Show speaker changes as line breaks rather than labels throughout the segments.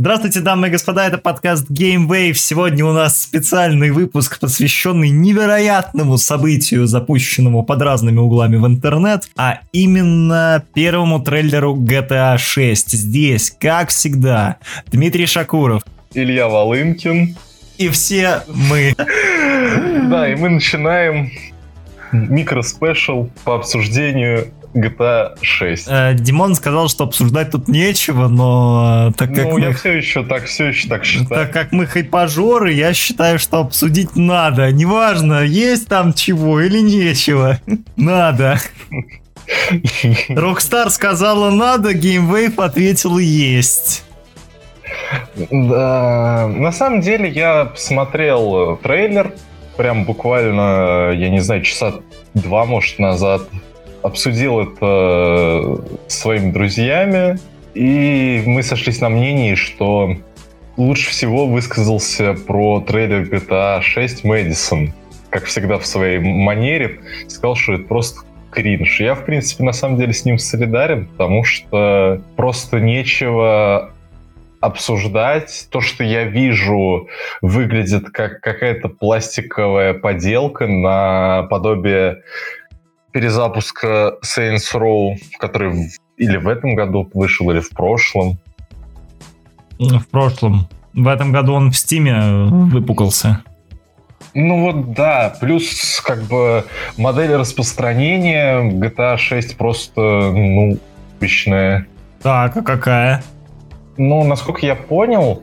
Здравствуйте, дамы и господа, это подкаст Game Wave. Сегодня у нас специальный выпуск, посвященный невероятному событию, запущенному под разными углами в интернет, а именно первому трейлеру GTA 6. Здесь, как всегда, Дмитрий Шакуров.
Илья Волынкин.
И все мы.
Да, и мы начинаем микроспешл по обсуждению GTA 6.
Э, Димон сказал, что обсуждать тут нечего, но э, так как
ну,
мы...
я все еще так, все еще так считаю.
Так как мы хайпажоры, я считаю, что обсудить надо. Неважно, есть там чего или нечего. Надо. Rockstar сказала надо, GameWave ответил есть.
Да, на самом деле я смотрел трейлер, прям буквально, я не знаю, часа два, может, назад обсудил это с своими друзьями, и мы сошлись на мнении, что лучше всего высказался про трейлер GTA 6 Мэдисон. Как всегда в своей манере, сказал, что это просто кринж. Я, в принципе, на самом деле с ним солидарен, потому что просто нечего обсуждать. То, что я вижу, выглядит как какая-то пластиковая поделка на подобие перезапуска Saints Row, который или в этом году вышел, или в прошлом.
В прошлом. В этом году он в Стиме выпуклился.
Ну вот да, плюс как бы модель распространения GTA 6 просто, ну, обычная.
Так, а какая?
Ну, насколько я понял,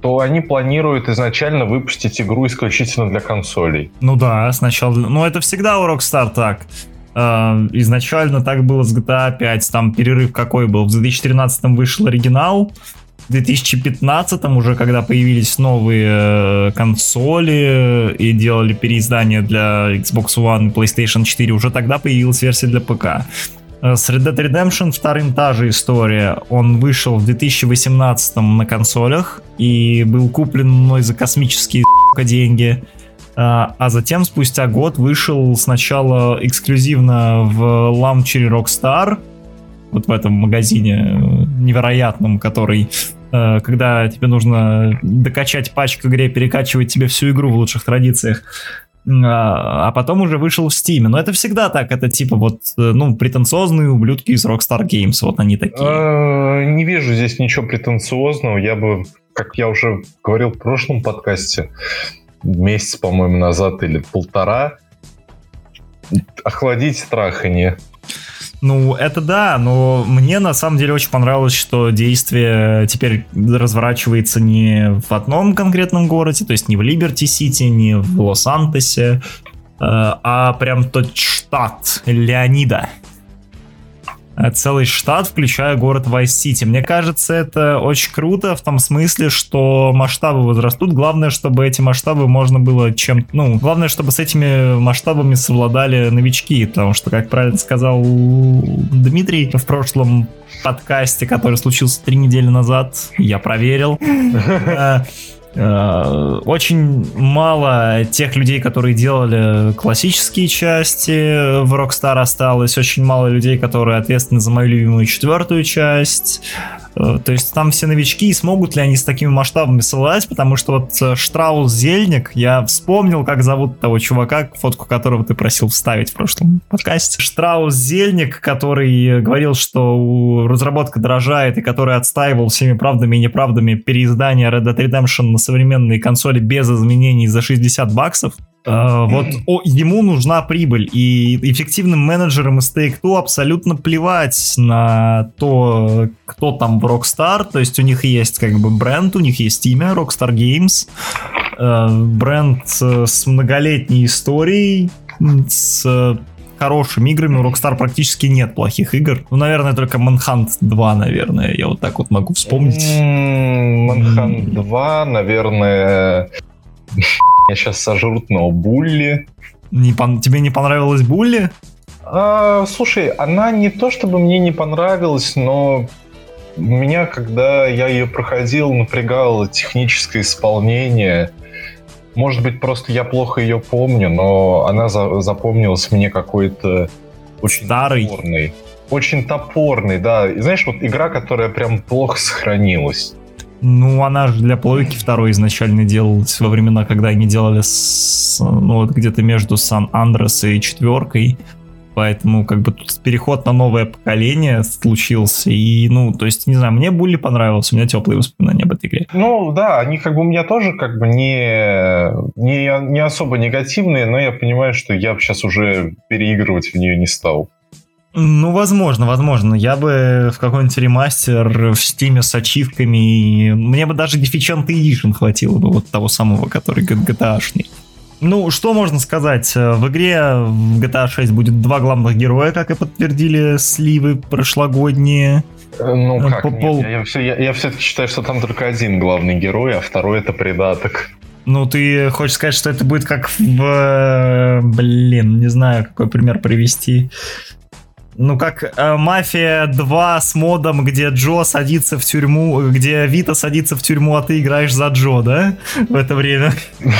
то они планируют изначально выпустить игру исключительно для консолей.
Ну да, сначала... Ну это всегда у Rockstar так. Э, изначально так было с GTA 5, там перерыв какой был. В 2013 вышел оригинал, в 2015 уже, когда появились новые э, консоли и делали переиздание для Xbox One и PlayStation 4, уже тогда появилась версия для ПК. Э, с Red Dead Redemption вторым та же история. Он вышел в 2018 на консолях и был куплен мной за космические деньги. А, а затем спустя год вышел сначала эксклюзивно в лаунчере Rockstar, вот в этом магазине э, невероятном, который э, когда тебе нужно докачать пачку игре, перекачивать тебе всю игру в лучших традициях, а, а потом уже вышел в Steam. Но это всегда так, это типа вот, э, ну, претенциозные ублюдки из Rockstar Games, вот они такие.
Не вижу здесь ничего претенциозного, я бы, как я уже говорил в прошлом подкасте, месяц, по-моему, назад или полтора. Охладить страханье.
Ну, это да, но мне на самом деле очень понравилось, что действие теперь разворачивается не в одном конкретном городе, то есть не в Либерти-Сити, не в Лос-Антосе, э, а прям тот штат Леонида. Э, целый штат, включая город Вайс-Сити. Мне кажется, это очень круто в том смысле, что масштабы возрастут. Главное, чтобы эти масштабы можно было чем... Ну, главное, чтобы с этими масштабами совладали новички, потому что, как правильно сказал Дмитрий в прошлом подкасте, который случился три недели назад, я проверил, э, очень мало тех людей, которые делали классические части в Rockstar осталось. Очень мало людей, которые ответственны за мою любимую четвертую часть. Э, то есть там все новички, и смогут ли они с такими масштабами совладать, потому что вот э, Штраус Зельник, я вспомнил, как зовут того чувака, фотку которого ты просил вставить в прошлом подкасте. Штраус Зельник, который говорил, что разработка дорожает, и который отстаивал всеми правдами и неправдами переиздание Red Dead Redemption на современные консоли без изменений за 60 баксов. Uh, вот о, ему нужна прибыль, и эффективным менеджерам из Take-Two абсолютно плевать на то, кто там в Rockstar, то есть у них есть как бы бренд, у них есть имя Rockstar Games, uh, бренд с многолетней историей, с хорошими играми. У Rockstar практически нет плохих игр. Ну, наверное, только Manhunt 2, наверное, я вот так вот могу вспомнить.
Manhunt 2, наверное, меня сейчас сожрут, но Булли.
Не пон... Тебе не понравилась Булли?
А, слушай, она не то чтобы мне не понравилась, но меня, когда я ее проходил, напрягало техническое исполнение. Может быть, просто я плохо ее помню, но она за запомнилась мне какой-то очень
Старый.
топорный. Очень топорный, да. И знаешь, вот игра, которая прям плохо сохранилась.
Ну, она же для плойки второй изначально делалась во времена, когда они делали с, ну, вот где-то между Сан Андрес и четверкой. Поэтому как бы тут переход на новое поколение случился. И, ну, то есть, не знаю, мне Булли понравился, у меня теплые воспоминания об этой игре.
Ну, да, они как бы у меня тоже как бы не, не, не особо негативные, но я понимаю, что я сейчас уже переигрывать в нее не стал.
Ну, возможно, возможно. Я бы в какой-нибудь ремастер в стиме с ачивками... Мне бы даже Deficient Edition хватило бы вот того самого, который GTA-шный. Ну, что можно сказать? В игре в GTA 6 будет два главных героя, как и подтвердили сливы прошлогодние.
Э, ну как, По нет, я, я, я, я все-таки считаю, что там только один главный герой, а второй это предаток.
Ну, ты хочешь сказать, что это будет как в... Блин, не знаю, какой пример привести. Ну, как э, Мафия 2 с модом, где Джо садится в тюрьму, где Вита садится в тюрьму, а ты играешь за Джо, да? В это время.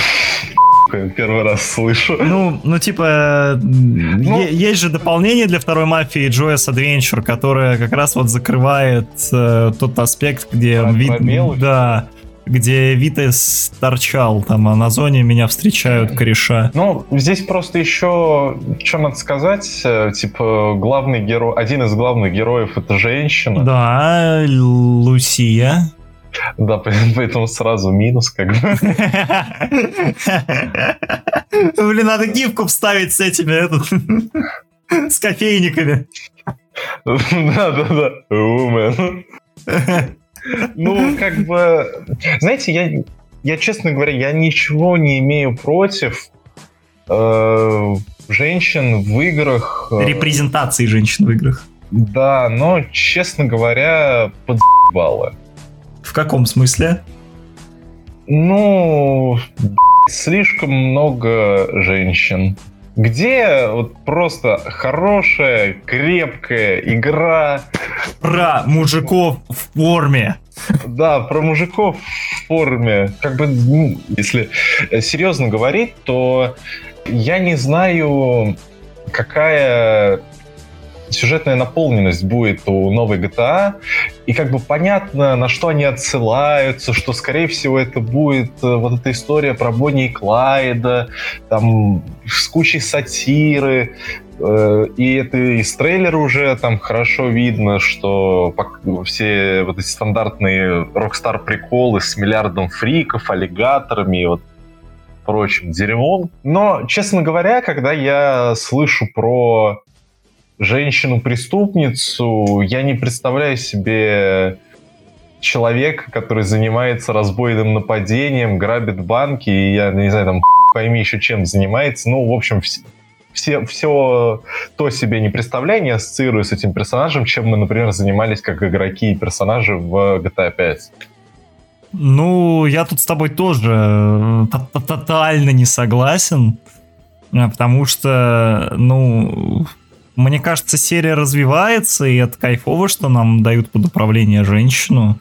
Первый раз слышу.
Ну, ну типа, ну, есть же дополнение для второй мафии Joyous Adventure, которое как раз вот закрывает э, тот аспект, где... Вид, да, где Витес торчал, там, а на зоне меня встречают кореша.
Ну, здесь просто еще, что надо сказать, э, типа, главный герой, один из главных героев это женщина.
Да, Лусия.
Да, поэтому сразу минус, как бы.
Блин, надо гифку вставить с этими, этот, с кофейниками.
Да, да, да. Woman. Ну, как бы, знаете, я, я, честно говоря, я ничего не имею против э, женщин в играх.
Э, Репрезентации женщин в играх.
Да, но, честно говоря, подзебало.
В каком смысле?
Ну, слишком много женщин. Где вот просто хорошая, крепкая игра.
Про мужиков в форме.
Да, про мужиков в форме. Как бы, ну, если серьезно говорить, то я не знаю, какая сюжетная наполненность будет у новой GTA, и как бы понятно, на что они отсылаются, что, скорее всего, это будет э, вот эта история про Бонни и Клайда, там, с кучей сатиры, э, и это из трейлера уже там хорошо видно, что все вот эти стандартные Rockstar приколы с миллиардом фриков, аллигаторами и вот прочим дерьмом. Но, честно говоря, когда я слышу про женщину-преступницу, я не представляю себе человека, который занимается разбойным нападением, грабит банки, и я не знаю, там пойми еще чем занимается. Ну, в общем, все, все то себе не представляю, не ассоциирую с этим персонажем, чем мы, например, занимались как игроки и персонажи в GTA 5.
Ну, я тут с тобой тоже э, тотально не согласен, э, потому что, ну, мне кажется, серия развивается, и это кайфово, что нам дают под управление женщину.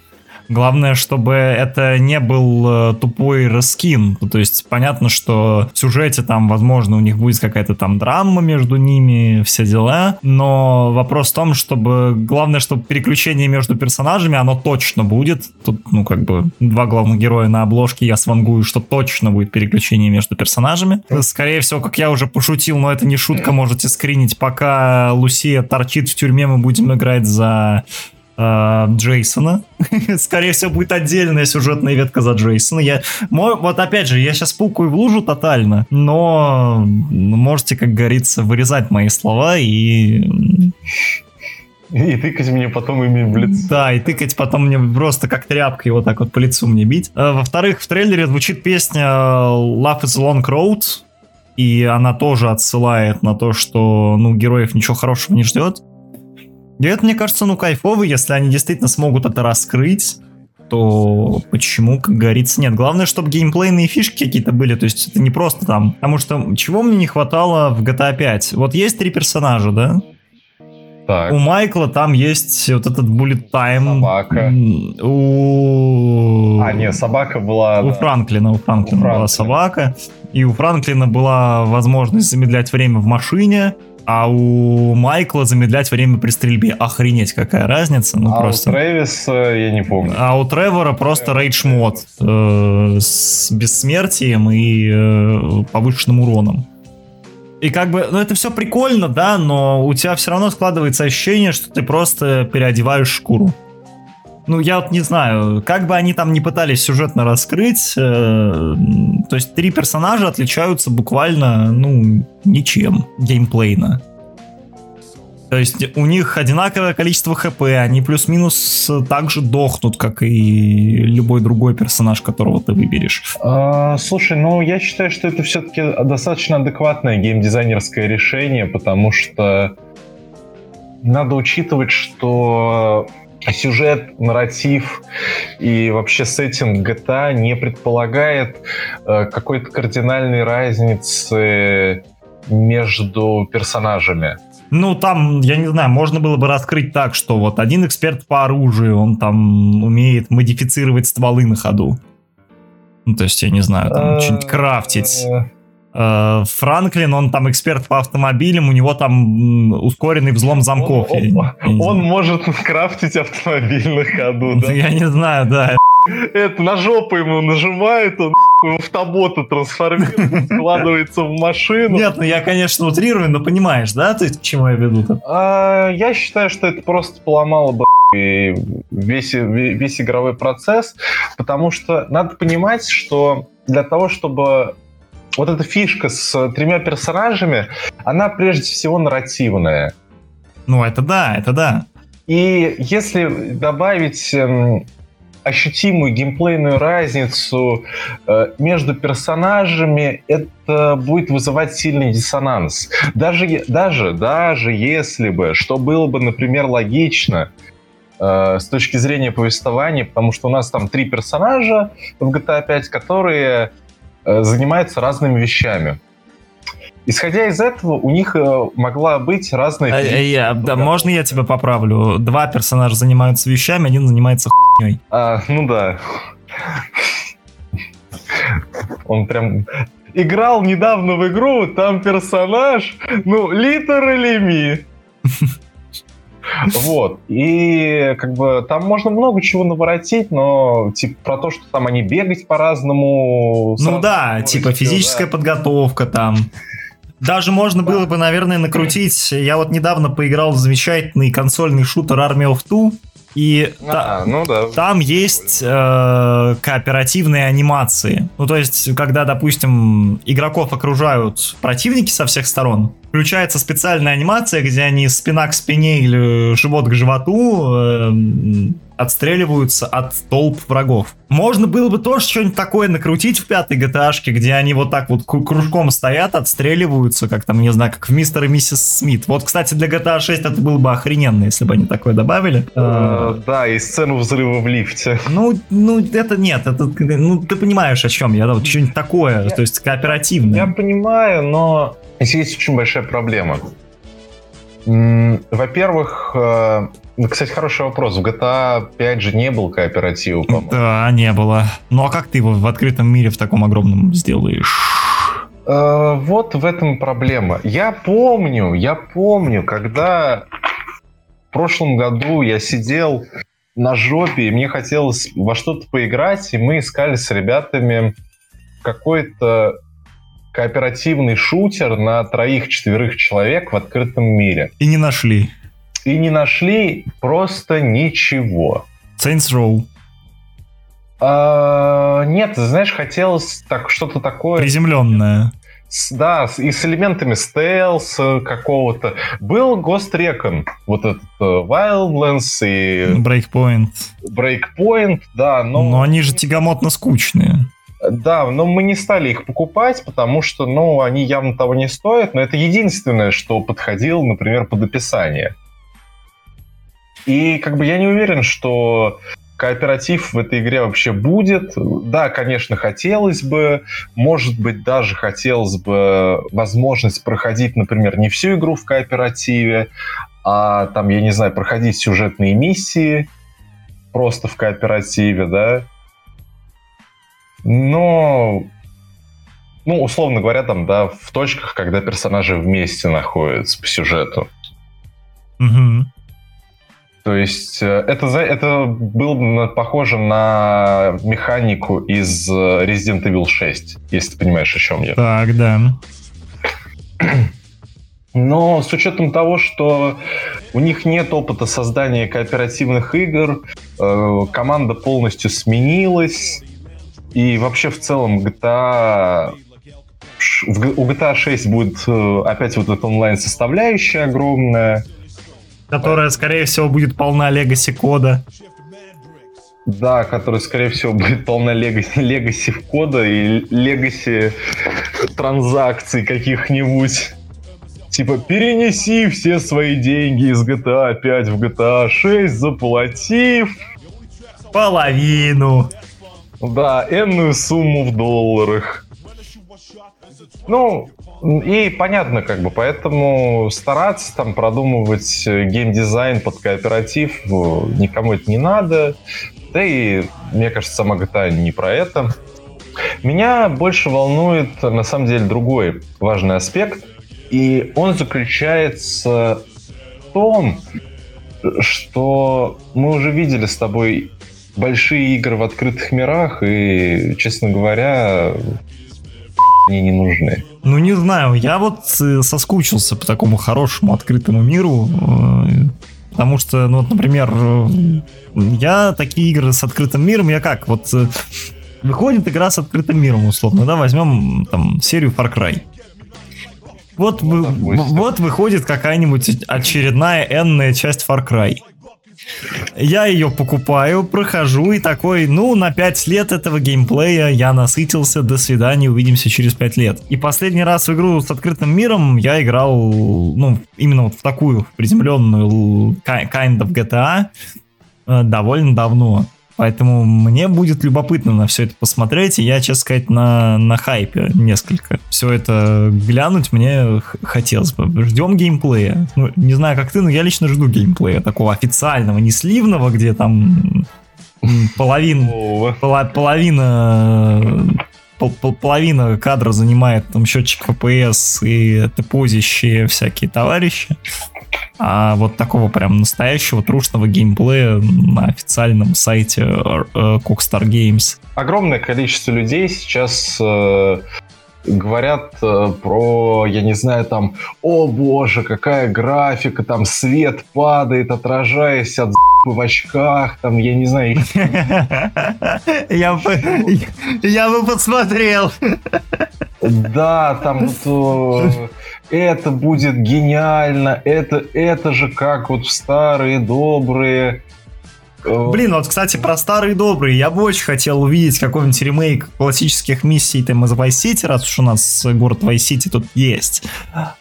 Главное, чтобы это не был э, тупой раскин. То есть понятно, что в сюжете там, возможно, у них будет какая-то там драма между ними, все дела. Но вопрос в том, чтобы... Главное, чтобы переключение между персонажами, оно точно будет. Тут, ну, как бы, два главных героя на обложке, я свангую, что точно будет переключение между персонажами. Скорее всего, как я уже пошутил, но это не шутка, можете скринить. Пока Лусия торчит в тюрьме, мы будем играть за Джейсона. Скорее всего, будет отдельная сюжетная ветка за Джейсона. Я, вот опять же, я сейчас пукаю в лужу тотально, но можете, как говорится, вырезать мои слова и...
И тыкать мне потом ими в лицо.
Да, и тыкать потом мне просто как тряпкой вот так вот по лицу мне бить. Э, во-вторых, в трейлере звучит песня Love is a Long Road, и она тоже отсылает на то, что, ну, героев ничего хорошего не ждет. И это, мне кажется, ну, кайфово, если они действительно смогут это раскрыть, то почему, как говорится, нет. Главное, чтобы геймплейные фишки какие-то были, то есть это не просто там... Потому что чего мне не хватало в GTA 5? Вот есть три персонажа, да? Так. У Майкла там есть вот этот Bullet Time.
Собака.
У...
А, нет, собака была...
У Франклина, у Франклина, у Франклина была собака. И у Франклина была возможность замедлять время в машине а у Майкла замедлять время при стрельбе. Охренеть, какая разница. Ну,
а
просто...
у Трэвиса, я не помню.
А у Тревора просто рейдж мод э, с бессмертием и э, повышенным уроном. И как бы, ну это все прикольно, да, но у тебя все равно складывается ощущение, что ты просто переодеваешь шкуру. Ну, я вот не знаю, как бы они там не пытались сюжетно раскрыть, э, то есть три персонажа отличаются буквально, ну, ничем геймплейно. То есть у них одинаковое количество хп, они плюс-минус так же дохнут, как и любой другой персонаж, которого ты выберешь.
А, слушай, ну я считаю, что это все-таки достаточно адекватное геймдизайнерское решение, потому что надо учитывать, что сюжет, нарратив и вообще сеттинг GTA не предполагает э, какой-то кардинальной разницы между персонажами.
Ну, там, я не знаю, можно было бы раскрыть так, что вот один эксперт по оружию, он там умеет модифицировать стволы на ходу. Ну, то есть, я не знаю, там что-нибудь крафтить. Э, Франклин, он там эксперт по автомобилям, у него там ускоренный взлом замков.
Он, он, он может крафтить автомобиль на ходу, да?
Я не знаю, да.
Это на жопу ему нажимает, он в автобота трансформируется, складывается в машину.
Нет, ну я, конечно, утрирую, но понимаешь, да, ты к чему я веду -то?
А, я считаю, что это просто поломало бы весь, весь игровой процесс, потому что надо понимать, что для того, чтобы вот эта фишка с тремя персонажами, она прежде всего нарративная.
Ну, это да, это да.
И если добавить эм, ощутимую геймплейную разницу э, между персонажами, это будет вызывать сильный диссонанс. Даже, даже, даже если бы, что было бы, например, логично, э, с точки зрения повествования, потому что у нас там три персонажа в GTA 5, которые Э, занимаются разными вещами. Исходя из этого, у них э, могла быть разная... А,
я, да, можно я тебя поправлю? Два персонажа занимаются вещами, один занимается хуйней.
А, ну да. Он прям играл недавно в игру, там персонаж, ну, literally me. Вот. И как бы там можно много чего наворотить, но типа про то, что там они бегать по-разному.
Ну да, типа физическая да. подготовка там. Даже можно было бы, наверное, накрутить. Я вот недавно поиграл в замечательный консольный шутер Army of Two. И а, та, ну да. там есть э, кооперативные анимации. Ну, то есть, когда, допустим, игроков окружают противники со всех сторон, включается специальная анимация, где они спина к спине или живот к животу э, отстреливаются от толп врагов. Можно было бы тоже что-нибудь такое накрутить в пятой gta где они вот так вот кружком стоят, отстреливаются, как там, не знаю, как в Мистер и Миссис Смит. Вот, кстати, для GTA 6 это было бы охрененно, если бы они такое добавили.
Uh, да, и сцену взрыва в лифте.
Ну, ну это нет, это, ну, ты понимаешь, о чем я, да, вот что-нибудь такое, то есть кооперативное.
Я понимаю, но здесь есть очень большая проблема. Во-первых, э, кстати, хороший вопрос. В GTA 5 же не был кооператива,
по-моему. Да, не было. Ну а как ты его в открытом мире в таком огромном сделаешь?
Э, вот в этом проблема. Я помню, я помню, когда в прошлом году я сидел на жопе, и мне хотелось во что-то поиграть, и мы искали с ребятами какой-то кооперативный шутер на троих-четверых человек в открытом мире.
И не нашли.
И не нашли просто ничего.
Saints Row.
А, нет, знаешь, хотелось так что-то такое...
Приземленное.
С, да, и с элементами стелс какого-то. Был Ghost Recon, вот этот uh, Wildlands и...
Breakpoint.
Breakpoint, да, но...
Но они же тягомотно скучные.
Да, но мы не стали их покупать, потому что, ну, они явно того не стоят, но это единственное, что подходило, например, под описание. И как бы я не уверен, что кооператив в этой игре вообще будет. Да, конечно, хотелось бы, может быть, даже хотелось бы возможность проходить, например, не всю игру в кооперативе, а там, я не знаю, проходить сюжетные миссии просто в кооперативе, да, но ну, условно говоря, там, да, в точках, когда персонажи вместе находятся по сюжету.
Угу.
То есть э, это, это было похоже на механику из э, Resident Evil 6, если ты понимаешь, о чем я.
Так, да.
Но с учетом того, что у них нет опыта создания кооперативных игр, э, команда полностью сменилась, и вообще в целом GTA у GTA 6 будет опять вот эта онлайн-составляющая огромная –
Которая, скорее всего, будет полна легаси кода.
Да, которая, скорее всего, будет полна легаси, легаси кода и легаси транзакций каких-нибудь. Типа, перенеси все свои деньги из GTA 5 в GTA 6, заплатив...
Половину.
Да, энную сумму в долларах. Ну, и понятно, как бы, поэтому стараться там продумывать э, геймдизайн под кооператив э, никому это не надо. Да и, мне кажется, сама GTA не про это. Меня больше волнует, на самом деле, другой важный аспект. И он заключается в том, что мы уже видели с тобой большие игры в открытых мирах, и, честно говоря, они не нужны.
Ну, не знаю, я вот э, соскучился по такому хорошему открытому миру, э, потому что, ну, вот, например, э, я такие игры с открытым миром, я как, вот выходит игра с открытым миром, условно, да, возьмем там серию Far Cry. Вот, ну, вот выходит какая-нибудь очередная энная часть Far Cry. Я ее покупаю, прохожу и такой, ну, на 5 лет этого геймплея я насытился, до свидания, увидимся через 5 лет. И последний раз в игру с открытым миром я играл, ну, именно вот в такую приземленную kind of GTA э, довольно давно. Поэтому мне будет любопытно на все это посмотреть, и я, честно сказать, на, на хайпе несколько. Все это глянуть мне хотелось бы. Ждем геймплея. Ну, не знаю, как ты, но я лично жду геймплея такого официального, не сливного, где там половин, половина половина кадра занимает там счетчик FPS и тепозищие всякие товарищи. А вот такого прям настоящего трушного геймплея на официальном сайте Cockstar э, Games.
Огромное количество людей сейчас э, говорят э, про, я не знаю, там, о боже, какая графика, там свет падает, отражаясь от в очках, там, я не знаю.
Я бы, я бы посмотрел.
Да, там вот это будет гениально, это, это же как вот в старые добрые
Э, Блин, вот, кстати, про старые добрые. Я бы очень хотел увидеть какой-нибудь ремейк классических миссий там из Vice City, раз уж у нас город Vice City тут есть.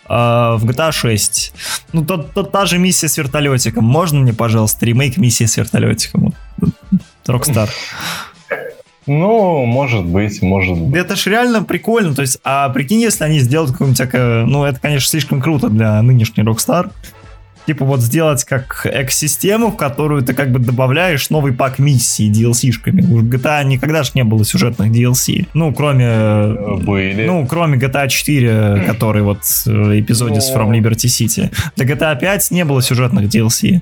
А, в GTA 6. Ну, то, то, та же миссия с вертолетиком. Можно мне, пожалуйста, ремейк миссии с вертолетиком? Rockstar.
Ну, может быть, может быть.
Это ж реально прикольно. То есть, а прикинь, если они сделают какую-нибудь... Ну, это, конечно, слишком круто для нынешней Rockstar типа вот сделать как экосистему, в которую ты как бы добавляешь новый пак миссий DLC-шками. У GTA никогда же не было сюжетных DLC. Ну, кроме...
Были.
Ну, кроме GTA 4, который вот э, эпизоде с From Liberty City. Для GTA 5 не было сюжетных DLC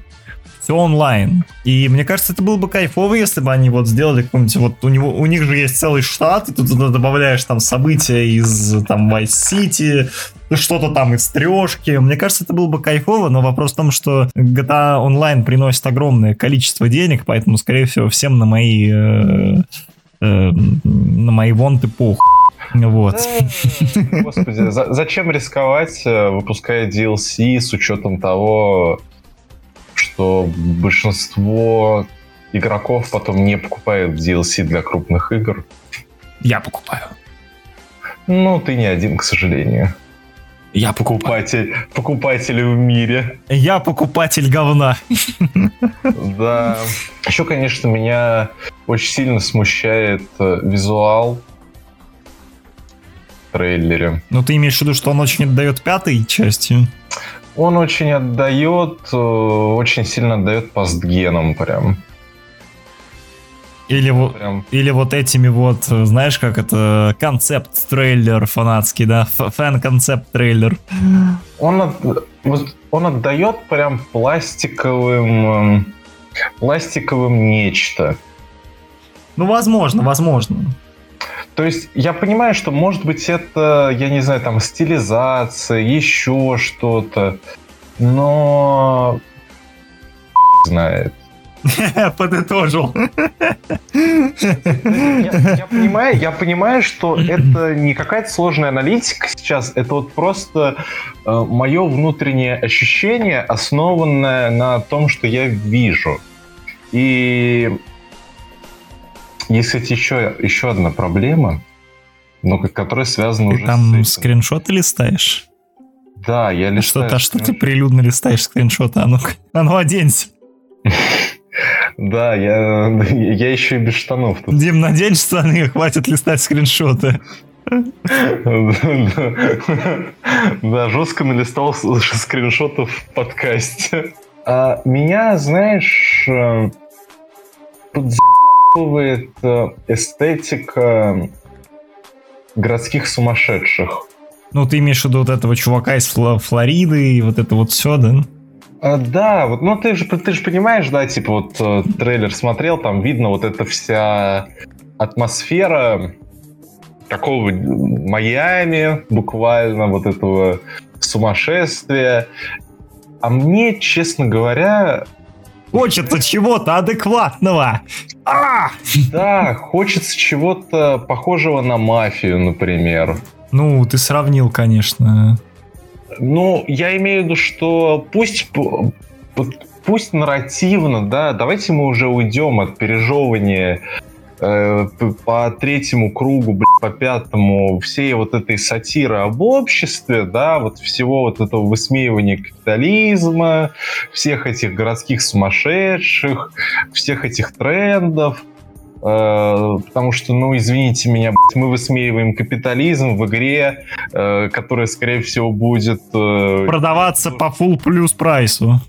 все онлайн. И мне кажется, это было бы кайфово, если бы они вот сделали какой-нибудь, вот у него, у них же есть целый штат, и ты туда добавляешь там события из там Vice City, что-то там из трешки. Мне кажется, это было бы кайфово, но вопрос в том, что GTA Online приносит огромное количество денег, поэтому, скорее всего, всем на мои э, э, на мои вонты пух. Вот.
Господи, за, зачем рисковать, э, выпуская DLC с учетом того, что большинство игроков потом не покупают DLC для крупных игр.
Я покупаю.
Ну, ты не один, к сожалению.
Я покупатель,
покупатель в мире.
Я покупатель говна.
Да. Еще, конечно, меня очень сильно смущает э, визуал в трейлере.
Ну, ты имеешь в виду, что он очень отдает пятой части?
Он очень отдает, э, очень сильно отдает постгенам прям.
Или, вот, прям... или вот этими вот, знаешь, как это, концепт-трейлер фанатский, да, фэн-концепт-трейлер.
Он, от, он отдает прям пластиковым, эм, пластиковым нечто.
Ну, возможно, возможно.
То есть я понимаю, что может быть это, я не знаю, там стилизация, еще что-то, но знает.
Подытожил.
Я, я, понимаю, я понимаю, что это не какая-то сложная аналитика сейчас, это вот просто э, мое внутреннее ощущение, основанное на том, что я вижу. И есть, кстати, еще, еще одна проблема, но которая связана
ты
уже
там с этим. скриншоты листаешь?
Да, я листаю.
Что-то, а что ты прилюдно листаешь скриншоты? А ну-ка, а ну оденься.
Да, я, я еще и без штанов
тут. Дим, надень штаны, хватит листать скриншоты.
Да, жестко налистал скриншотов в подкасте. А меня, знаешь, э, подзабывает э, эстетика городских сумасшедших.
Ну, ты имеешь в виду вот этого чувака из Флориды и вот это вот все, да?
А, да, вот, ну ты же, ты же понимаешь, да, типа вот э, трейлер смотрел, там видно вот эта вся атмосфера такого Майами, буквально вот этого сумасшествия. А мне, честно говоря...
Хочется чего-то адекватного. А!
Да, хочется чего-то похожего на мафию, например.
Ну, ты сравнил, конечно.
Ну, я имею в виду, что пусть пусть нарративно, да, давайте мы уже уйдем от пережевывания э, по третьему кругу, блин, по пятому, всей вот этой сатиры об обществе, да, вот всего вот этого высмеивания капитализма, всех этих городских сумасшедших, всех этих трендов, потому что, ну, извините меня, мы высмеиваем капитализм в игре, э, которая, скорее всего, будет...
Э, Продаваться по full плюс прайсу.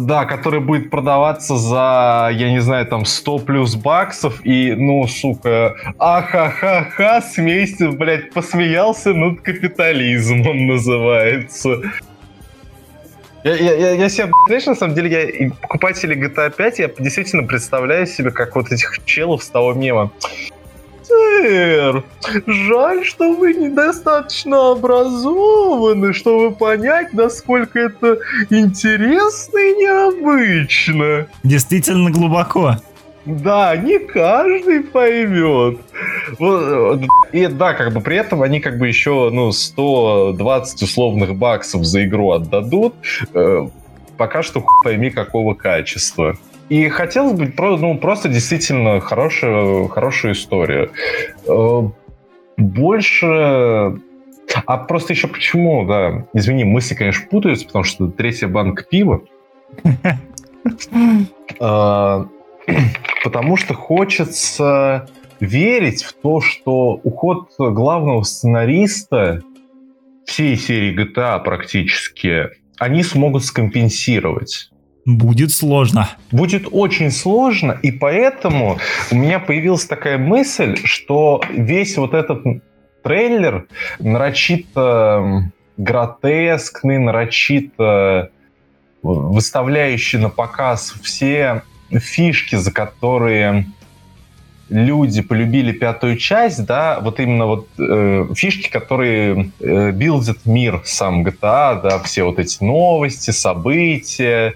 Да, который будет продаваться за, я не знаю, там 100 плюс баксов, и, ну, сука, ахахаха, смейся, блядь, посмеялся над капитализмом называется. Я, я, я, я себе, знаешь, на самом деле, я покупатели GTA 5, я действительно представляю себе, как вот этих челов с того мема. Сэр, жаль, что вы недостаточно образованы, чтобы понять, насколько это интересно и необычно.
Действительно глубоко.
Да, не каждый поймет. И да, как бы при этом они как бы еще, ну, 120 условных баксов за игру отдадут. Э, пока что хуй пойми какого качества. И хотелось бы ну, просто действительно хорошую, хорошую историю. Э, больше... А просто еще почему, да, извини, мысли, конечно, путаются, потому что третья банка пива. Потому что хочется верить в то, что уход главного сценариста всей серии GTA практически они смогут скомпенсировать.
Будет сложно.
Будет очень сложно, и поэтому у меня появилась такая мысль, что весь вот этот трейлер нарочито гротескный, нарочито выставляющий на показ все фишки, за которые люди полюбили пятую часть, да, вот именно вот э, фишки, которые э, билдят мир сам GTA, да, все вот эти новости, события,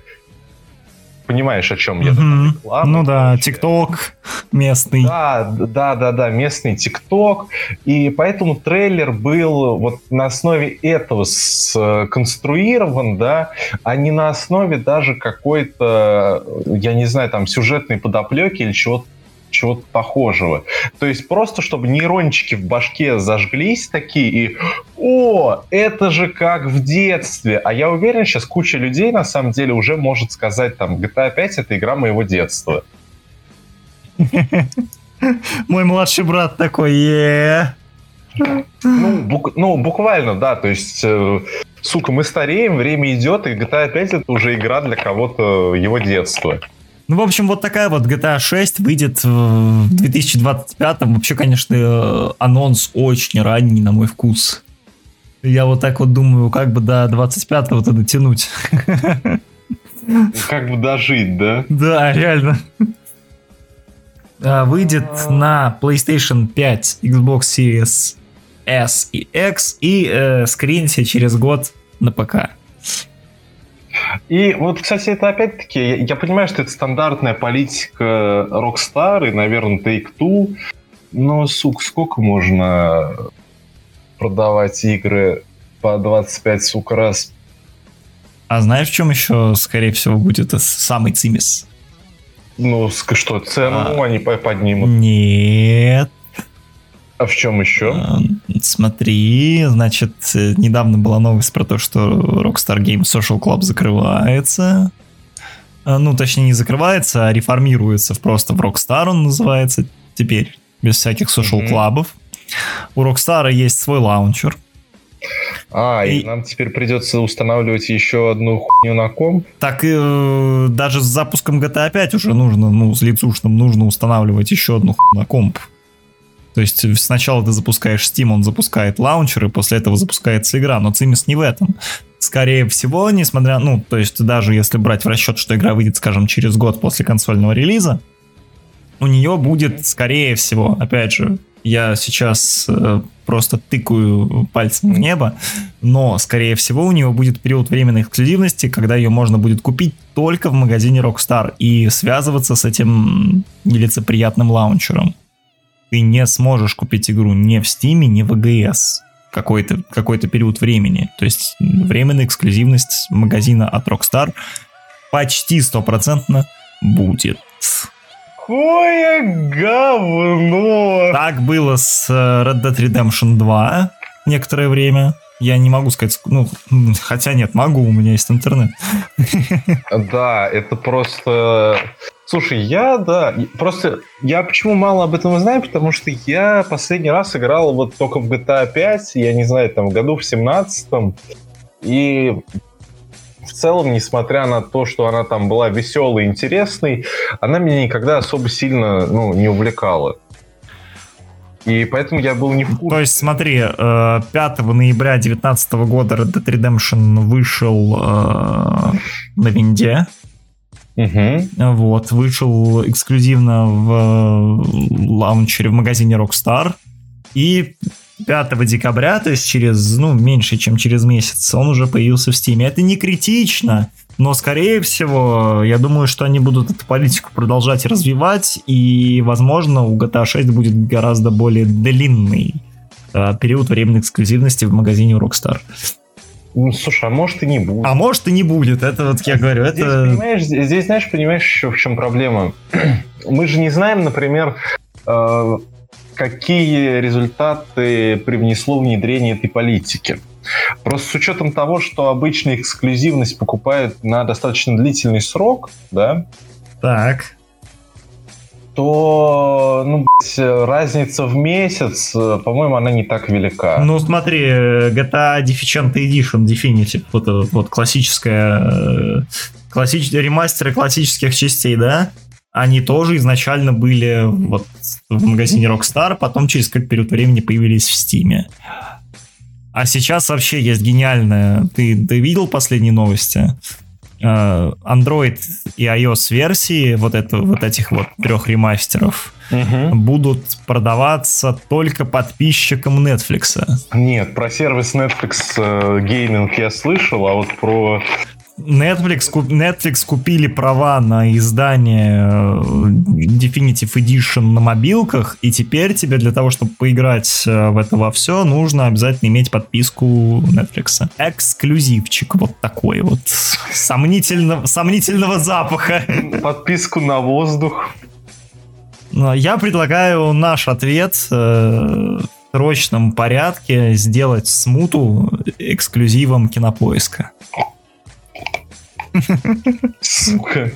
понимаешь, о чем я?
Mm-hmm. Реклама, ну да, ТикТок местный.
Да, да, да, да, местный ТикТок. И поэтому трейлер был вот на основе этого сконструирован, да, а не на основе даже какой-то, я не знаю, там, сюжетной подоплеки или чего-то чего-то похожего. То есть просто, чтобы нейрончики в башке зажглись такие и «О, это же как в детстве!» А я уверен, сейчас куча людей на самом деле уже может сказать там GTA 5 — это игра моего детства.
Мой младший брат такой, е
ну, бук, ну, буквально, да, то есть, э, сука, мы стареем, время идет, и GTA 5 это уже игра для кого-то его детства.
Ну, в общем, вот такая вот GTA 6 выйдет в 2025. Вообще, конечно, анонс очень ранний, на мой вкус. Я вот так вот думаю, как бы до 25-го-то дотянуть.
Как бы дожить, да?
Да, реально. А, выйдет на PlayStation 5, Xbox Series S и X и э, скринсе через год на ПК.
И вот, кстати, это опять-таки, я, я понимаю, что это стандартная политика Rockstar и, наверное, Take-Two, но, сук, сколько можно продавать игры по 25, сука, раз?
А знаешь, в чем еще, скорее всего, будет самый цимис?
Ну, что, цену а... они поднимут?
Нет.
А в чем еще?
Смотри, значит, недавно была новость про то, что Rockstar Games Social Club закрывается. А, ну, точнее, не закрывается, а реформируется просто в Rockstar он называется теперь, без всяких social клубов. Mm-hmm. У Rockstar есть свой лаунчер.
А, и, и нам теперь придется устанавливать еще одну хуйню на комп?
Так и э, даже с запуском GTA 5 уже нужно, ну, с лицушным нужно устанавливать еще одну хуйню на комп. То есть сначала ты запускаешь Steam, он запускает лаунчер, и после этого запускается игра. Но цимис не в этом. Скорее всего, несмотря, ну, то есть даже если брать в расчет, что игра выйдет, скажем, через год после консольного релиза, у нее будет, скорее всего, опять же, я сейчас э, просто тыкаю пальцем в небо, но, скорее всего, у нее будет период временной эксклюзивности, когда ее можно будет купить только в магазине Rockstar и связываться с этим нелицеприятным лаунчером ты не сможешь купить игру ни в Steam, ни в AGS какой-то какой период времени. То есть временная эксклюзивность магазина от Rockstar почти стопроцентно будет.
Какое говно!
Так было с э, Red Dead Redemption 2 некоторое время. Я не могу сказать, ну, хотя нет, могу, у меня есть интернет.
Да, это просто Слушай, я, да, просто я почему мало об этом знаю, потому что я последний раз играл вот только в GTA 5, я не знаю, там, в году в 17 и в целом, несмотря на то, что она там была веселой, интересной, она меня никогда особо сильно ну, не увлекала. И поэтому я был не в
курсе. То есть, смотри, 5 э, ноября 2019 года Red Dead Redemption вышел э, на винде. Угу. Вот, вышел эксклюзивно в э, лаунчере в магазине Rockstar. И 5 декабря, то есть через, ну, меньше, чем через месяц, он уже появился в Steam. Это не критично, но, скорее всего, я думаю, что они будут эту политику продолжать развивать, и, возможно, у GTA 6 будет гораздо более длинный э, период временной эксклюзивности в магазине Rockstar.
Ну, слушай, а может и не будет.
А может и не будет, это вот я говорю,
здесь, это... Понимаешь, здесь, знаешь, понимаешь еще в чем проблема? Мы же не знаем, например, э, какие результаты привнесло внедрение этой политики. Просто с учетом того, что обычно эксклюзивность покупают на достаточно длительный срок, да?
Так
то ну, разница в месяц, по-моему, она не так велика.
Ну, смотри, GTA Deficient Edition Definitive, вот, вот классическая, э, классич, ремастеры классических частей, да? Они тоже изначально были вот в магазине Rockstar, потом через какой-то период времени появились в Steam. А сейчас вообще есть гениальная... Ты, ты видел последние новости? Э, Android и iOS версии вот, это, вот этих вот трех ремастеров угу. будут продаваться только подписчикам Netflix.
Нет, про сервис Netflix э, Gaming я слышал, а вот про
Netflix, Netflix купили права на издание э, Definitive Edition на мобилках, и теперь тебе для того, чтобы поиграть э, в это во все, нужно обязательно иметь подписку Netflix. Эксклюзивчик вот такой вот. Сомнительно, сомнительного запаха.
Подписку на воздух.
Я предлагаю наш ответ э, в срочном порядке сделать смуту эксклюзивом кинопоиска.
Сука.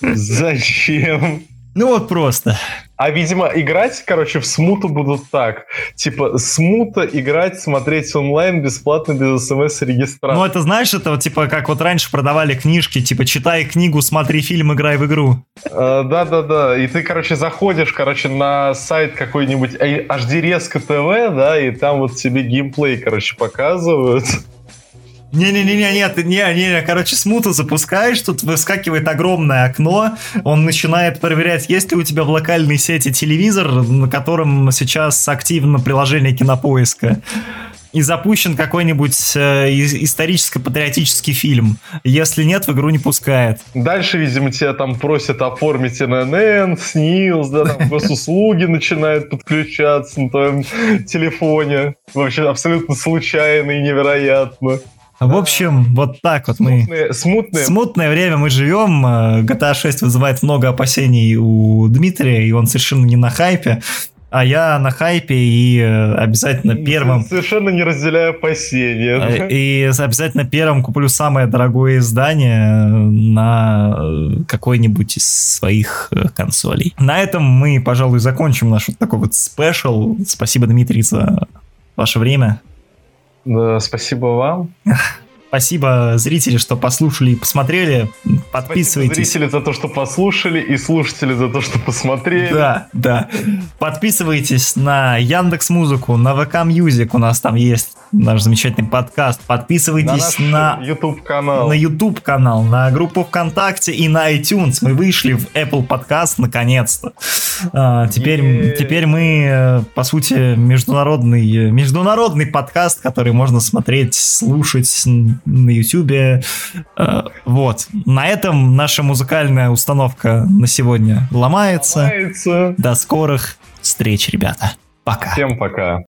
Зачем?
Ну вот просто.
А, видимо, играть, короче, в смуту будут так. Типа, смута играть, смотреть онлайн бесплатно без смс-регистрации.
Ну, это знаешь, это вот типа как вот раньше продавали книжки, типа, читай книгу, смотри фильм, играй в игру.
А, да-да-да. И ты, короче, заходишь, короче, на сайт какой-нибудь HD Резко ТВ, да, и там вот тебе геймплей, короче, показывают.
Не-не-не, нет, не-не, короче, смуту запускаешь, тут выскакивает огромное окно, он начинает проверять, есть ли у тебя в локальной сети телевизор, на котором сейчас активно приложение кинопоиска и запущен какой-нибудь э, историческо-патриотический фильм. Если нет, в игру не пускает.
Дальше, видимо, тебя там просят оформить ННН, СНИЛС, да, там госуслуги начинают подключаться на твоем телефоне. Вообще абсолютно случайно и невероятно.
В общем, вот так вот мы... Смутное,
смутное.
время мы живем. GTA 6 вызывает много опасений у Дмитрия, и он совершенно не на хайпе. А я на хайпе и э, обязательно первым...
Совершенно не разделяю опасения.
Э, и обязательно первым куплю самое дорогое издание на э, какой-нибудь из своих консолей. На этом мы, пожалуй, закончим наш вот такой вот спешл. Спасибо, Дмитрий, за ваше время.
Да, спасибо вам.
Спасибо, зрители, что послушали и посмотрели. Подписывайтесь. Спасибо,
зрители за то, что послушали, и слушатели за то, что посмотрели.
Да, да. Подписывайтесь на Яндекс Музыку, на ВК Music. У нас там есть наш замечательный подкаст. Подписывайтесь на,
на YouTube канал.
На YouTube канал, на группу ВКонтакте и на iTunes. Мы вышли в Apple Podcast наконец-то. А, теперь, теперь мы, э, по сути, международный, международный подкаст, который можно смотреть, слушать на Ютубе. Э, вот. На этом наша музыкальная установка на сегодня ломается.
Ломается.
До скорых встреч, ребята. Пока.
Всем пока.